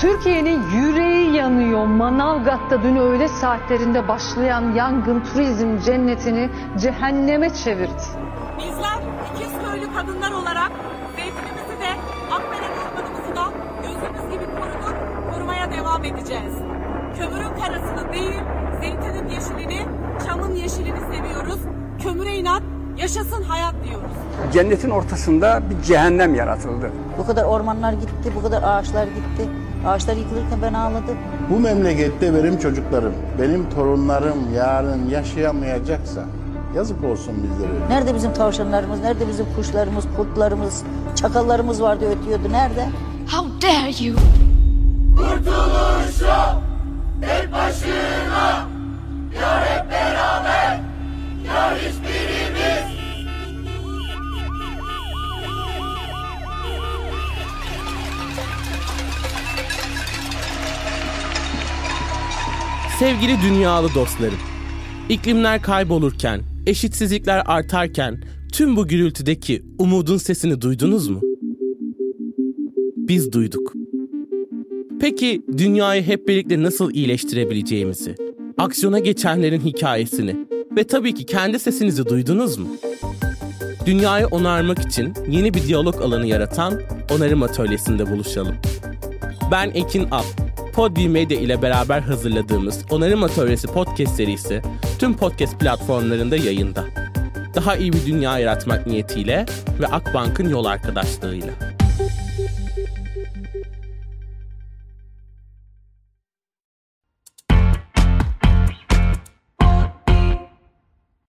Türkiye'nin yüreği yanıyor. Manavgat'ta dün öğle saatlerinde başlayan yangın turizm cennetini cehenneme çevirdi. Bizler ikiz köylü kadınlar olarak zeytinimizi de Akbelen ormanımızı da gözümüz gibi koruduk, korumaya devam edeceğiz. Kömürün karasını değil, zeytinin yeşilini, çamın yeşilini seviyoruz. Kömüre inat, yaşasın hayat diyoruz. Cennetin ortasında bir cehennem yaratıldı. Bu kadar ormanlar gitti, bu kadar ağaçlar gitti. Ağaçlar yıkılırken ben ağladım. Bu memlekette benim çocuklarım, benim torunlarım yarın yaşayamayacaksa yazık olsun bizlere. Nerede bizim tavşanlarımız, nerede bizim kuşlarımız, kurtlarımız, çakallarımız vardı ötüyordu. Nerede? How dare you! Sevgili dünyalı dostlarım, iklimler kaybolurken, eşitsizlikler artarken tüm bu gürültüdeki umudun sesini duydunuz mu? Biz duyduk. Peki dünyayı hep birlikte nasıl iyileştirebileceğimizi, aksiyona geçenlerin hikayesini ve tabii ki kendi sesinizi duydunuz mu? Dünyayı onarmak için yeni bir diyalog alanı yaratan Onarım Atölyesi'nde buluşalım. Ben Ekin Al. Podbi Medya ile beraber hazırladığımız Onarım Atölyesi podcast serisi tüm podcast platformlarında yayında. Daha iyi bir dünya yaratmak niyetiyle ve Akbank'ın yol arkadaşlığıyla.